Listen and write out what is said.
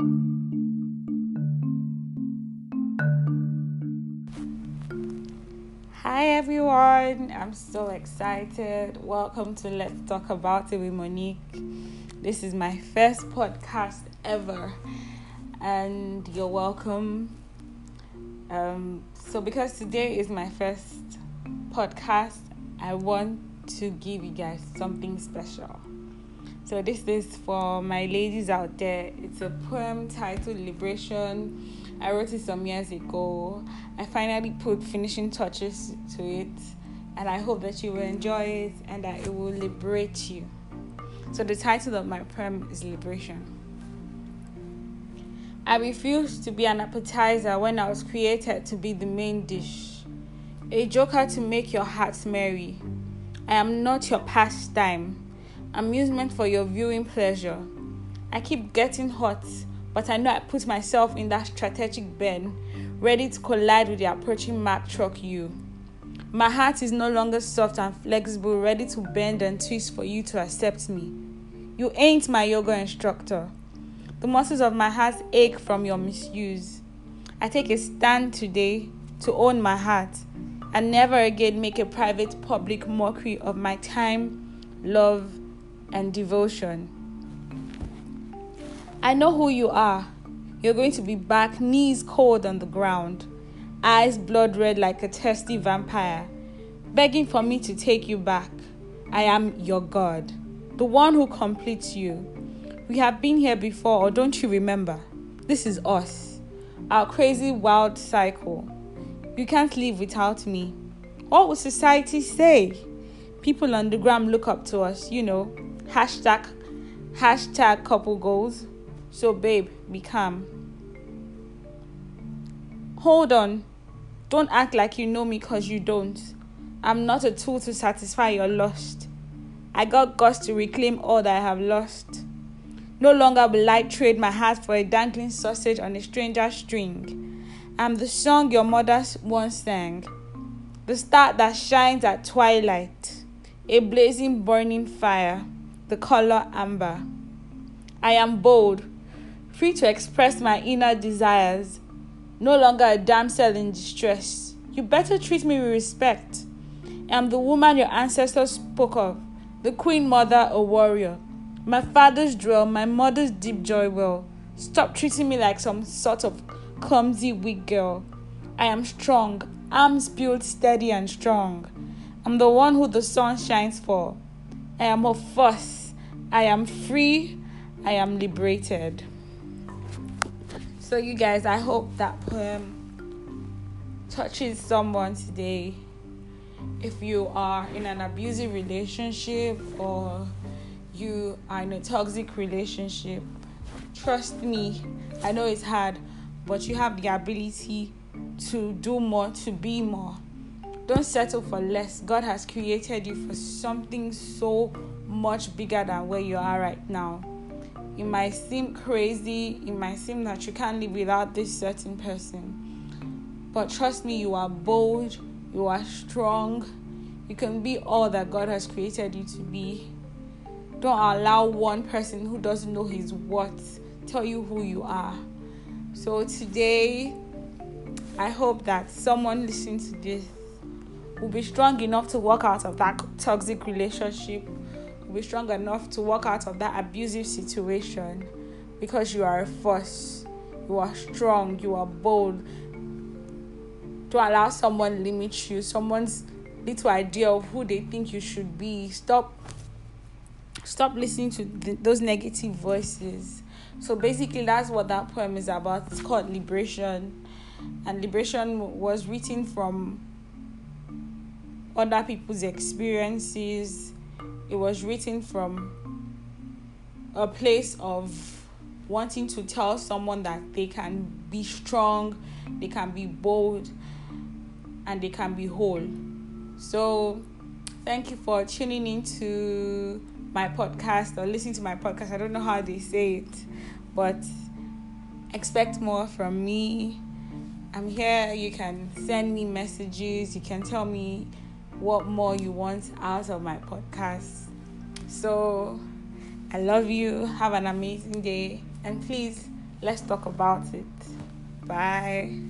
Hi everyone, I'm so excited. Welcome to Let's Talk About It with Monique. This is my first podcast ever, and you're welcome. Um, so, because today is my first podcast, I want to give you guys something special. So, this is for my ladies out there. It's a poem titled Liberation. I wrote it some years ago. I finally put finishing touches to it, and I hope that you will enjoy it and that it will liberate you. So, the title of my poem is Liberation. I refused to be an appetizer when I was created to be the main dish, a joker to make your hearts merry. I am not your pastime, amusement for your viewing pleasure. I keep getting hot, but I know I put myself in that strategic bend, ready to collide with the approaching Mack truck you. My heart is no longer soft and flexible, ready to bend and twist for you to accept me. You ain't my yoga instructor. The muscles of my heart ache from your misuse. I take a stand today to own my heart and never again make a private public mockery of my time, love, and devotion. I know who you are. You're going to be back, knees cold on the ground, eyes blood red like a thirsty vampire, begging for me to take you back. I am your God, the one who completes you. We have been here before, or don't you remember? This is us, our crazy wild cycle. You can't live without me. What will society say? People on the gram look up to us, you know. Hashtag hashtag couple goals. So babe, be calm. Hold on. Don't act like you know me cause you don't. I'm not a tool to satisfy your lust. I got guts to reclaim all that I have lost. No longer will I trade my heart for a dangling sausage on a stranger's string. I'm the song your mother once sang, the star that shines at twilight, a blazing burning fire, the color amber. I am bold, free to express my inner desires, no longer a damsel in distress. You better treat me with respect. I'm the woman your ancestors spoke of, the queen mother, a warrior. My father's drill, my mother's deep joy well. Stop treating me like some sort of clumsy weak girl. I am strong, arms built steady and strong. I'm the one who the sun shines for. I am a fuss. I am free. I am liberated. So, you guys, I hope that poem touches someone today. If you are in an abusive relationship or you are in a toxic relationship, trust me, I know it's hard, but you have the ability to do more, to be more. Don't settle for less. God has created you for something so much bigger than where you are right now. It might seem crazy, it might seem that you can't live without this certain person. But trust me, you are bold, you are strong, you can be all that God has created you to be. Don't allow one person who doesn't know his worth tell you who you are. So today, I hope that someone listening to this will be strong enough to walk out of that toxic relationship, be strong enough to walk out of that abusive situation because you are a force, you are strong, you are bold. Don't allow someone limit you, someone's little idea of who they think you should be. Stop stop listening to th- those negative voices. So basically that's what that poem is about. It's called Liberation. And liberation was written from other people's experiences. It was written from a place of wanting to tell someone that they can be strong, they can be bold, and they can be whole. So, thank you for tuning into my podcast or listening to my podcast. I don't know how they say it, but expect more from me. I'm here. You can send me messages. You can tell me what more you want out of my podcast. So, I love you. Have an amazing day. And please Let's talk about it. Bye.